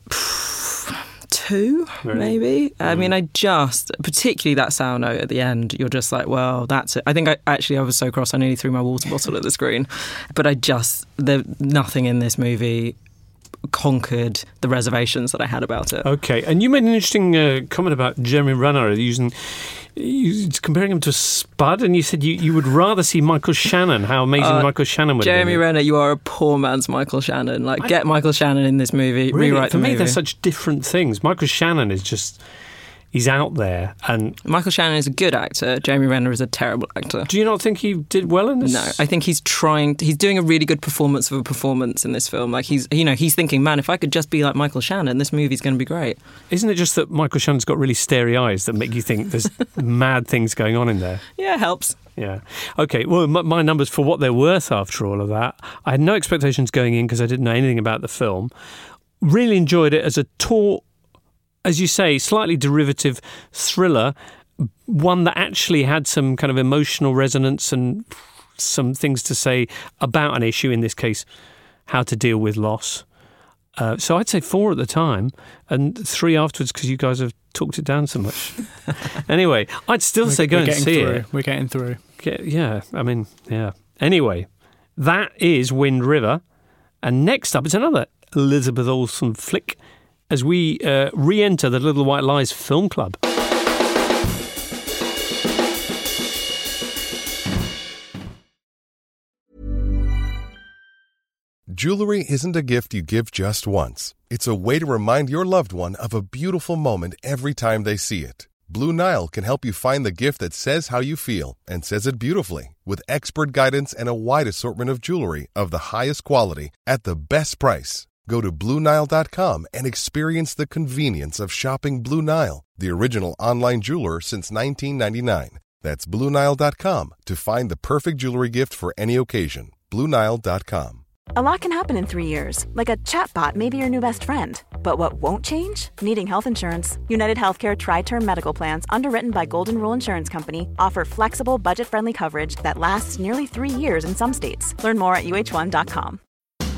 Two, Really? maybe. I Mm. mean, I just, particularly that sound note at the end, you're just like, well, that's it. I think I actually, I was so cross, I nearly threw my water bottle at the screen. But I just, there, nothing in this movie conquered the reservations that I had about it. Okay, and you made an interesting uh, comment about Jeremy Renner using. You, comparing him to Spud, and you said you, you would rather see Michael Shannon. How amazing Uh, Michael Shannon would Jeremy be. Jeremy Renner, you are a poor man's Michael Shannon. Like, get Michael Shannon in this movie, Really, rewrite for me, movie. they're such different things. Michael Shannon is just he's out there, and Michael Shannon is a good actor. Jeremy Renner is a terrible actor. do you not think he did well in this? No, I think he's trying. He's doing a really good performance of a performance in this film. Like he's, you know, he's thinking, man, if I could just be like Michael Shannon, this movie's going to be great. Isn't it just that Michael Shannon's got really starey eyes that make you think there's mad things going on in there? Yeah, it helps. Yeah. Okay. Well, my, my numbers for what they're worth after all of that, I had no expectations going in because I didn't know anything about the film. Really enjoyed it as a taut, as you say, slightly derivative thriller, one that actually had some kind of emotional resonance and some things to say about an issue. In this case, how to deal with loss. Uh, so I'd say four at the time and three afterwards because you guys have talked it down so much. anyway, I'd still say go we're and see through. it. We're getting through. Get- yeah, I mean, yeah. Anyway, that is Wind River. And next up, it's another Elizabeth Olsen flick as we uh, re enter the Little White Lies Film Club. Jewelry isn't a gift you give just once, it's a way to remind your loved one of a beautiful moment every time they see it. Blue Nile can help you find the gift that says how you feel and says it beautifully with expert guidance and a wide assortment of jewelry of the highest quality at the best price. Go to BlueNile.com and experience the convenience of shopping Blue Nile, the original online jeweler since 1999. That's BlueNile.com to find the perfect jewelry gift for any occasion. BlueNile.com. A lot can happen in three years, like a chatbot may be your new best friend. But what won't change? Needing health insurance. United Healthcare Tri Term Medical Plans, underwritten by Golden Rule Insurance Company, offer flexible, budget friendly coverage that lasts nearly three years in some states. Learn more at uhone.com.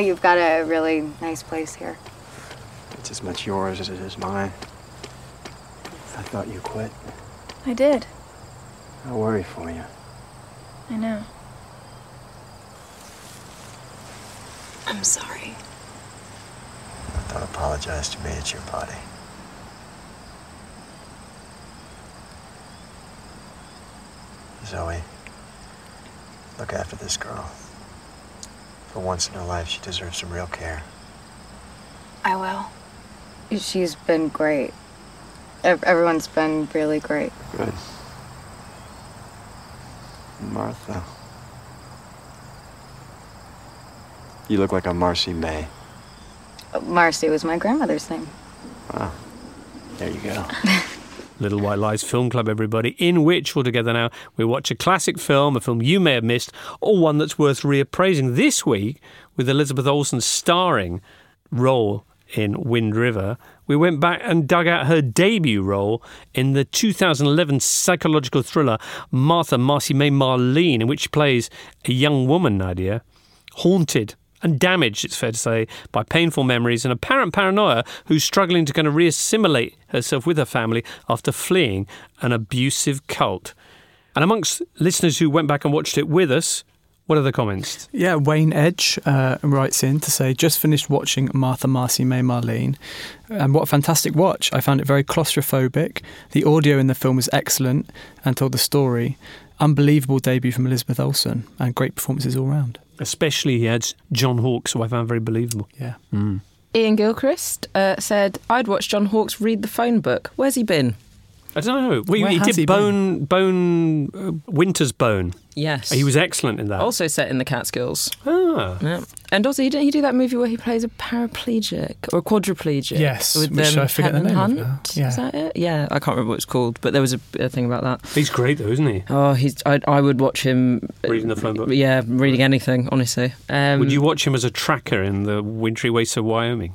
Oh, you've got a really nice place here. It's as much yours as it is mine. I thought you quit. I did. I worry for you. I know. I'm sorry. Don't apologize to me, it's your body. Zoe, look after this girl. For once in her life, she deserves some real care. I will. She's been great. Everyone's been really great. Good. Martha. You look like a Marcy May. Marcy was my grandmother's name. Wow. There you go. Little White Lies Film Club, everybody, in which all together now we watch a classic film, a film you may have missed, or one that's worth reappraising. This week, with Elizabeth Olsen's starring role in Wind River, we went back and dug out her debut role in the 2011 psychological thriller Martha Marcy May Marlene, in which she plays a young woman, Nadia, haunted and damaged, it's fair to say, by painful memories and apparent paranoia, who's struggling to kind of reassimilate herself with her family after fleeing an abusive cult. And amongst listeners who went back and watched it with us, what are the comments? Yeah, Wayne Edge uh, writes in to say, just finished watching Martha Marcy May Marlene. And what a fantastic watch. I found it very claustrophobic. The audio in the film was excellent and told the story. Unbelievable debut from Elizabeth Olsen and great performances all round. Especially he had John Hawkes, who I found very believable. Yeah. Mm. Ian Gilchrist uh, said, I'd watch John Hawkes read the phone book. Where's he been? I don't know. Well, Where he did he Bone, Bone, uh, Winter's Bone. Yes. He was excellent in that. Also set in the Catskills. Ah. Yeah. And also, he didn't he do that movie where he plays a paraplegic or a quadriplegic? Yes, with which um, I forget the Helen name of Hunt. now. Yeah. Is that it? Yeah, I can't remember what it's called, but there was a, a thing about that. He's great, though, isn't he? Oh, he's. I, I would watch him Reading the phone book. Yeah, reading anything. Honestly. Um, Would you watch him as a tracker in the wintry wastes of Wyoming?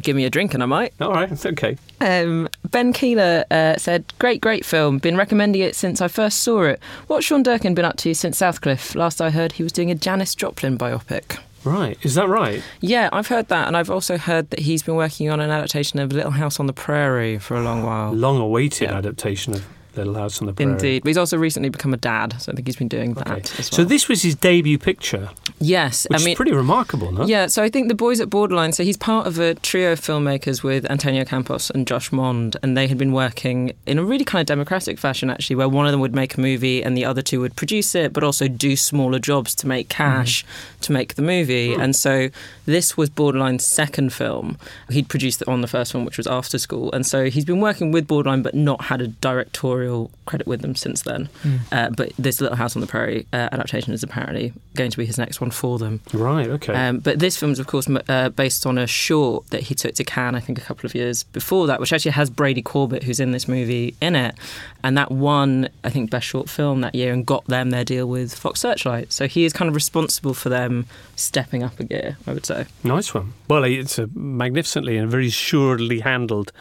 Give me a drink and I might. All right, it's okay. Um, ben Keeler uh, said, "Great, great film. Been recommending it since I first saw it. What's Sean Durkin been up to since Southcliffe? Last I heard, he was doing a Janis Joplin biopic." Right, is that right? Yeah, I've heard that, and I've also heard that he's been working on an adaptation of Little House on the Prairie for a long while. Long awaited adaptation of Little House on the Prairie. Indeed, but he's also recently become a dad, so I think he's been doing that as well. So this was his debut picture, yes, which I mean, is pretty remarkable, no? Yeah, so I think the boys at Borderline. So he's part of a trio of filmmakers with Antonio Campos and Josh Mond, and they had been working in a really kind of democratic fashion, actually, where one of them would make a movie and the other two would produce it, but also do smaller jobs to make mm-hmm. cash to make the movie. Hmm. And so this was Borderline's second film. He'd produced it on the first one, which was After School, and so he's been working with Borderline, but not had a directorial credit with them since then. Mm. Uh, but this Little House on the Prairie uh, adaptation is apparently going to be his next one for them. Right, okay. Um, but this film is, of course, uh, based on a short that he took to Cannes, I think, a couple of years before that, which actually has Brady Corbet, who's in this movie, in it. And that won, I think, Best Short Film that year and got them their deal with Fox Searchlight. So he is kind of responsible for them stepping up a gear, I would say. Nice one. Well, it's a magnificently and very surely handled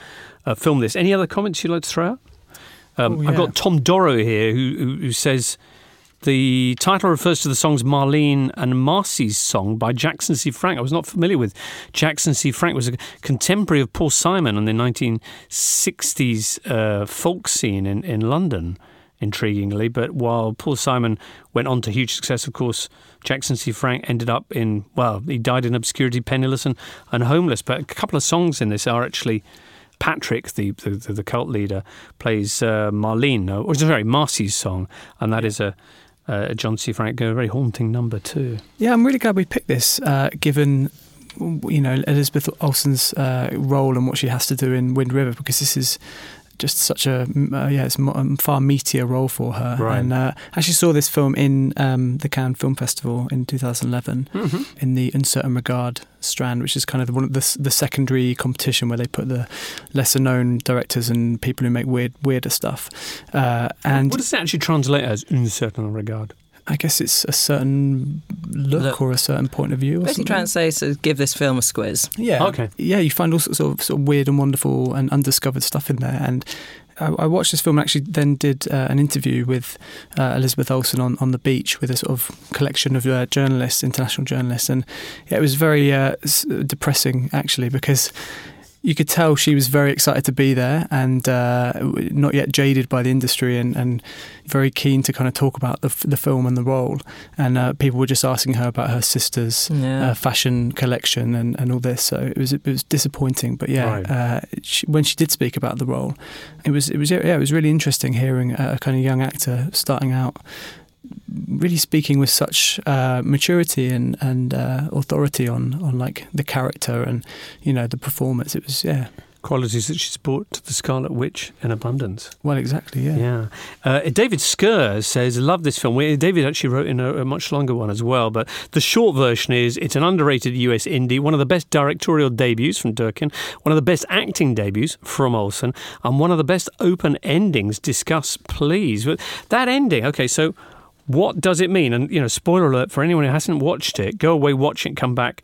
uh, film. This. Any other comments you'd like to throw out? Um, Oh, I've got Tom Dorrow here who, who, who says The title refers to the songs Marlene and Marcy's song by Jackson C. Frank. I was not familiar with Jackson C. Frank. was a contemporary of Paul Simon on the 1960s uh, folk scene in, in London, intriguingly. But while Paul Simon went on to huge success, of course, Jackson C. Frank ended up in, well, he died in obscurity, penniless and, and homeless. But a couple of songs in this are actually Patrick, the, the, the cult leader, plays uh, Marlene, or sorry, Marcy's song, and that is a, a John C. Frank, a very haunting number too. Yeah, I'm really glad we picked this, uh, given you know Elizabeth Olsen's uh, role and what she has to do in Wind River, because this is just such a uh, yeah, it's a um, far meatier role for her. Right. And uh, I actually saw this film in um, the Cannes Film Festival in 2011 mm-hmm. in the Un Certain Regard strand, which is kind of the, one of the, the secondary competition where they put the lesser known directors and people who make weird weirder stuff. Uh, and what does it actually translate as Un Certain Regard? I guess it's a certain look, look. or a certain point of view. Basically, trying to say to give this film a squiz. Yeah. Okay. Yeah, you find all sorts of, sort of weird and wonderful and undiscovered stuff in there, and I, I watched this film and actually then did uh, an interview with uh, Elizabeth Olsen on, on the beach with a sort of collection of uh, journalists, international journalists, and yeah, it was very uh, depressing actually because you could tell she was very excited to be there and uh, not yet jaded by the industry and, and, very keen to kind of talk about the, the film and the role. And uh, people were just asking her about her sister's yeah. uh, fashion collection and, and all this. So it was it was disappointing. But yeah, right. Uh, she, when she did speak about the role, it was it was yeah it was really interesting hearing a kind of young actor starting out really speaking with such uh, maturity and and uh, authority on on like the character and you know the performance. It was yeah qualities that she's brought to the Scarlet Witch in abundance. Well, exactly, yeah. Yeah. Uh, David Skur says, love this film. David actually wrote in a, a, much longer one as well, but the short version is it's an underrated US indie, one of the best directorial debuts from Durkin, one of the best acting debuts from Olsen, and one of the best open endings. Discuss, please. But that ending, okay, so what does it mean? And, you know, spoiler alert for anyone who hasn't watched it, go away, watch it, come back,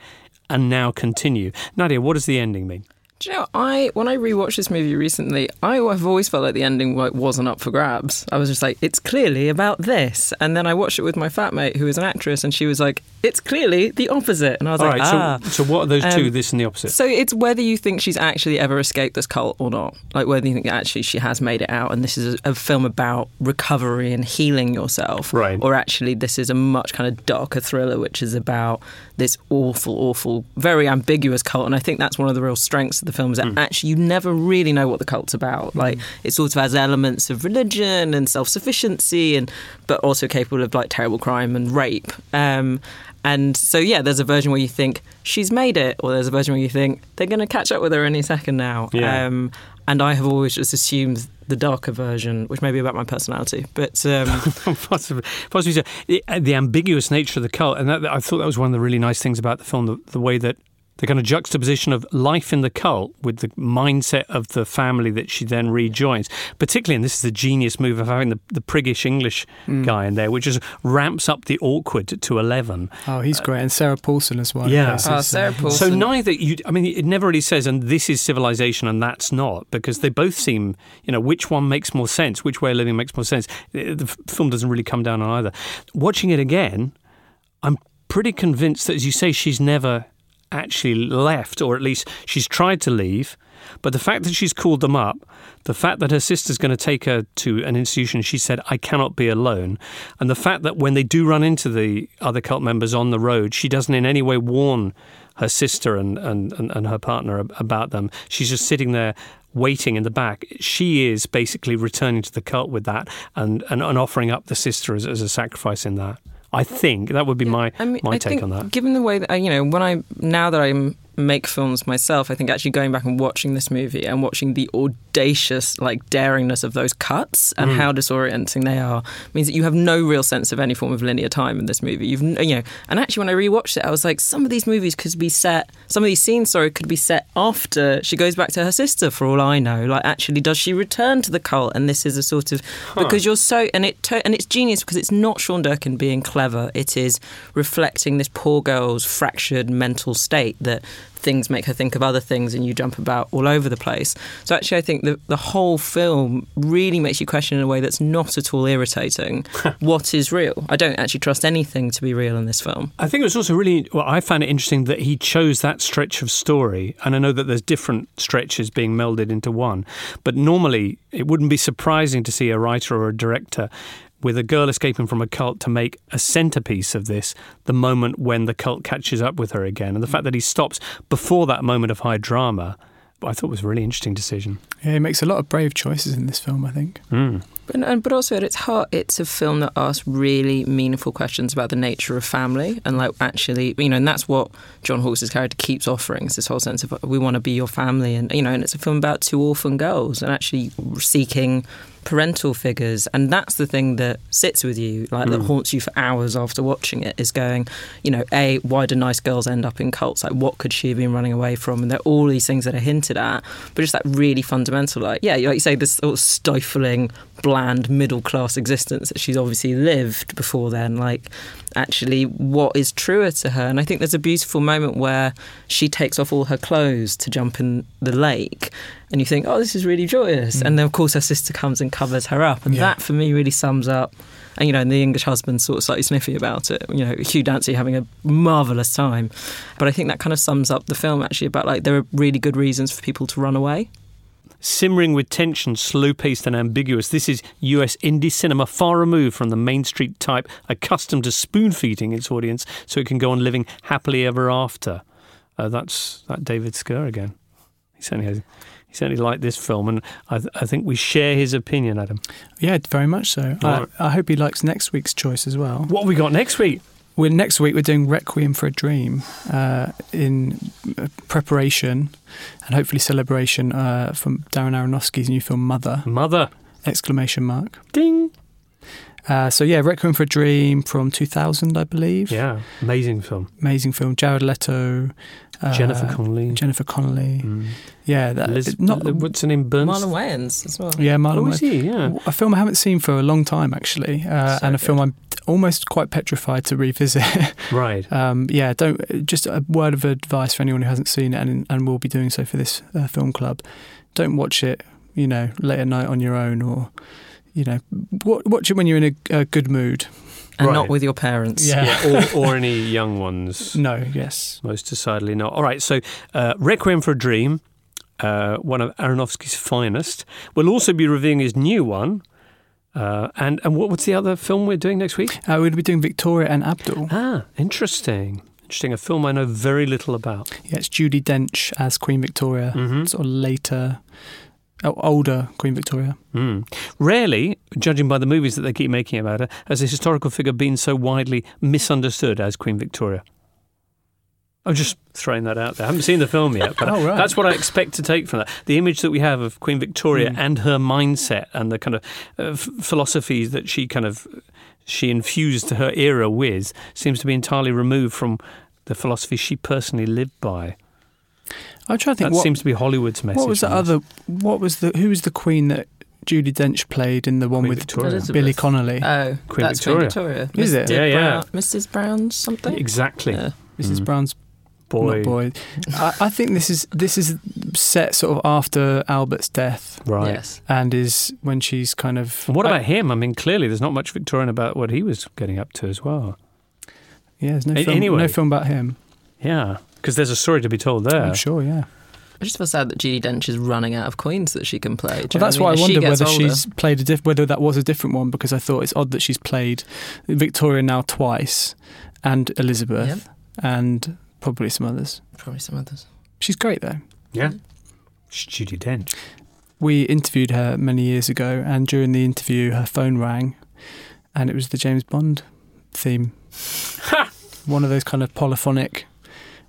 and now continue. Nadia, what does the ending mean? Do you know, I when I rewatched this movie recently, I have always felt like the ending wasn't up for grabs. I was just like, it's clearly about this. And then I watched it with my fat mate, who is an actress, and she was like, it's clearly the opposite. And I was All like, right, ah. So, so what are those two, Um, this and the opposite? So it's whether you think she's actually ever escaped this cult or not. Like whether you think actually she has made it out and this is a, a film about recovery and healing yourself. Right. Or actually this is a much kind of darker thriller which is about this awful, awful, very ambiguous cult. And I think that's one of the real strengths of the film is that Hmm. actually you never really know what the cult's about. Like it sort of has elements of religion and self sufficiency and but also capable of like terrible crime and rape. Um, and so, yeah, there's a version where you think she's made it, or there's a version where you think they're going to catch up with her any second now. Yeah. Um, and I have always just assumed the darker version, which may be about my personality. But um, possibly, possibly so. The, uh, the ambiguous nature of the cult, and that, I thought that was one of the really nice things about the film, the, the way that the kind of juxtaposition of life in the cult with the mindset of the family that she then rejoins. Particularly, and this is the genius move of having the, the priggish English Mm. guy in there, which just ramps up the awkward to 11. Oh, he's great, and Sarah Paulson as well. Yeah. Oh, Sarah uh, Paulson. So neither you, I mean, it never really says, and this is civilization, and that's not, because they both seem, you know, which one makes more sense, which way of living makes more sense. The the film doesn't really come down on either. Watching it again, I'm pretty convinced that, as you say, she's never actually left, or at least she's tried to leave. But the fact that she's called them up, the fact that her sister's going to take her to an institution, she said, I cannot be alone. And the fact that when they do run into the other cult members on the road, she doesn't in any way warn her sister and, and, and, and her partner about them. She's just sitting there waiting in the back. She is basically returning to the cult with that and, and, and offering up the sister as, as a sacrifice in that. I think that would be my, I mean, my I take think on that. Given the way that you know, when I now that I make films myself, I think actually going back and watching this movie and watching the audacious like daringness of those cuts and Mm. how disorienting they are means that you have no real sense of any form of linear time in this movie. You've you know, and actually when I rewatched it, I was like, some of these movies could be set, some of these scenes, sorry, could be set after she goes back to her sister. For all I know, like actually, does she return to the cult? And this is a sort of because you're so and it to, and it's genius because it's not Sean Durkin being clever. It is reflecting this poor girl's fractured mental state that things make her think of other things and you jump about all over the place. So actually, I think the, the whole film really makes you question in a way that's not at all irritating what is real. I don't actually trust anything to be real in this film. I think it was also really well. I found it interesting that he chose that stretch of story, and I know that there's different stretches being melded into one. But normally, it wouldn't be surprising to see a writer or a director with a girl escaping from a cult to make a centerpiece of this the moment when the cult catches up with her again, and the fact that he stops before that moment of high drama. I thought was a really interesting decision. Yeah, he makes a lot of brave choices in this film, I think. Mm. But, and, but also at its heart, it's a film that asks really meaningful questions about the nature of family and like actually, you know, and that's what John Hawkes' character keeps offering. Is this whole sense of we want to be your family, and you know, and it's a film about two orphan girls and actually seeking parental figures and that's the thing that sits with you like that Mm. haunts you for hours after watching it is going you know a why do nice girls end up in cults like what could she have been running away from and there are all these things that are hinted at but just that really fundamental like yeah like you say this sort of stifling bland middle class existence that she's obviously lived before then like actually what is truer to her. And i think there's a beautiful moment where she takes off all her clothes to jump in the lake and you think oh this is really joyous. Mm. And then of course her sister comes and covers her up and Yeah. that for me really sums up and you know and the english husband sort of slightly sniffy about it you know hugh dancy having a marvelous time. But i think that kind of sums up the film actually about like there are really good reasons for people to run away Simmering with tension, slow paced and ambiguous, this is US indie cinema far removed from the Main Street type, accustomed to spoon feeding its audience so it can go on living happily ever after. Uh, that's that David Skur again. He certainly has. He certainly liked this film, and I, th- I think we share his opinion, Adam. Yeah, very much so. All I. I hope he likes next week's choice as well. What have we got next week? We're, next week we're doing Requiem for a Dream uh, in uh, preparation and hopefully celebration uh, from Darren Aronofsky's new film Mother. Mother! Exclamation mark. Ding! Uh, so yeah, Requiem for a Dream from 2000, I believe. Yeah, amazing film. Amazing film. Jared Leto, uh, Jennifer Connelly. Jennifer Connelly. Yeah, that, Liz, not what's her name? Burns. marlon wayans as well Yeah, Marlon Oh, is Wayans. he? Yeah. A film I haven't seen for a long time, actually, uh, So and a good. film I'm almost quite petrified to revisit. Right. um, yeah, don't. Just a word of advice for anyone who hasn't seen it and and will be doing so for this uh, film club. Don't watch it, you know, late at night on your own, or you know, watch it when you're in a, a good mood. and Right. not with your parents Yeah. Yeah, or, or any young ones. No, yes. Most decidedly not. All right, so uh, Requiem for a Dream, uh, one of Aronofsky's finest. We'll also be reviewing his new one. Uh, and and what, what's the other film we're doing next week? Uh, we'll be doing Victoria and Abdul. Ah, interesting. Interesting. A film I know very little about. Yeah, it's Judi Dench as Queen Victoria, Mhm. sort of later, older Queen Victoria. Mm. Rarely, judging by the movies that they keep making about her, has a historical figure been so widely misunderstood as Queen Victoria. I'm just throwing that out there. I haven't seen the film yet, but Oh, right. that's what I expect to take from that. The image that we have of Queen Victoria Mm. and her mindset and the kind of uh, f- philosophies that she kind of she infused her era with seems to be entirely removed from the philosophy she personally lived by. I'm trying to think That what, seems to be Hollywood's message. what was the this. other. What was the who was the Queen that Judi Dench played in the one Queen with Victoria. Billy Connolly? oh Queen that's Victoria. queen victoria Is it? Mr. Yeah, yeah. Brown, mrs brown something Exactly. Yeah. Mrs. Mm. Brown's Boy. not boy. I, I think this is this is set sort of after Albert's death, Right. yes and is when she's kind of. And what I- about him? I mean, clearly there's not much Victorian about what he was getting up to as well. Yeah, there's no film. anyway. No film about him. Yeah, because there's a story to be told there. I'm sure. Yeah. I just feel sad that Judi Dench is running out of queens that she can play. Well, that's why I mean? As she wondered gets whether older- she's played a diff- whether that was a different one because I thought it's odd that she's played Victoria now twice, and Elizabeth, Yep. and probably some others. probably some others. She's great though. Yeah, It's Judi Dench. We interviewed her many years ago, and during the interview, her phone rang, and it was the James Bond theme. One of those kind of polyphonic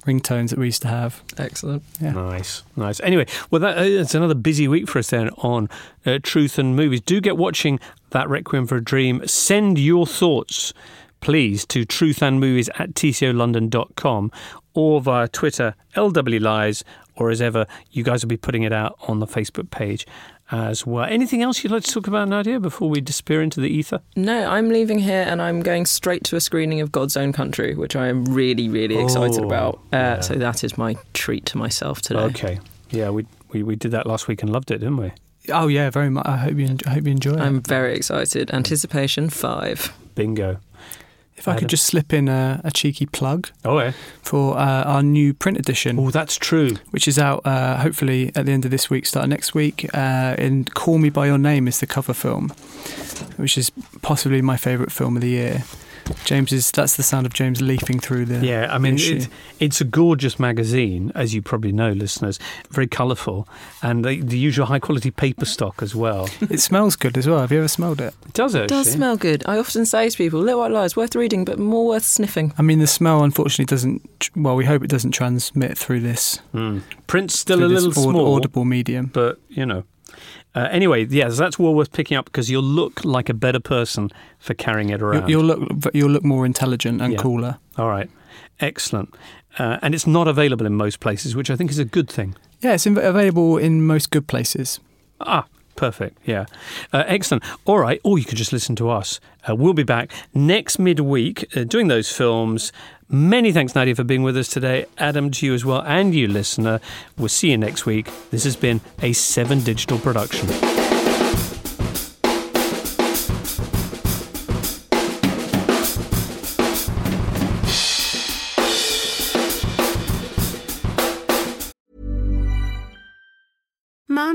ringtones that we used to have. Excellent. Yeah. Nice, nice. Anyway, well, that, uh, it's another busy week for us then on uh, Truth and Movies. Do get watching that Requiem for a Dream. Send your thoughts, please, to truthandmovies at tcolondon.com or via Twitter, LW Lies, or as ever, you guys will be putting it out on the Facebook page as well. Anything else you'd like to talk about, Nadia, before we disappear into the ether? No, I'm leaving here and I'm going straight to a screening of God's Own Country, which I am really, really excited Oh, about. Uh, yeah. So that is my treat to myself today. Okay. Yeah, we, we, we did that last week and loved it, didn't we? Oh yeah, very much. I hope you I hope you enjoy it. I'm very excited. Anticipation five. Bingo. If I Adam. could just slip in a, a cheeky plug Oh, yeah. for uh, our new print edition. Oh, that's true. Which is out uh, hopefully at the end of this week, start next week. Uh, and Call Me by Your Name is the cover film, which is possibly my favourite film of the year. James is that's the sound of James leafing through the Yeah, I mean, issue. it's, it's a gorgeous magazine, as you probably know, listeners. Very colourful, and the, the usual high quality paper stock as well. it smells good as well. Have you ever smelled it? It does It does smell good. I often say to people, Little White Lies, worth reading, but more worth sniffing. I mean, the smell unfortunately doesn't. tr- Well, we hope it doesn't transmit through this. Hmm. Print's still a this little aud- small, audible medium. but you know. Uh, anyway, yes, that's well worth picking up because you'll look like a better person for carrying it You'll, around. you'll look you'll look more intelligent and Yeah. cooler. All right, excellent. Uh, and it's not available in most places, which I think is a good thing. Yeah, it's available in most good places. Ah, perfect. Yeah. Uh, excellent. All right. Or you could just listen to us. Uh, we'll be back next midweek uh, doing those films. Many thanks, Nadia, for being with us today. Adam, to you as well, and you, listener. We'll see you next week. This has been a Seven Digital production.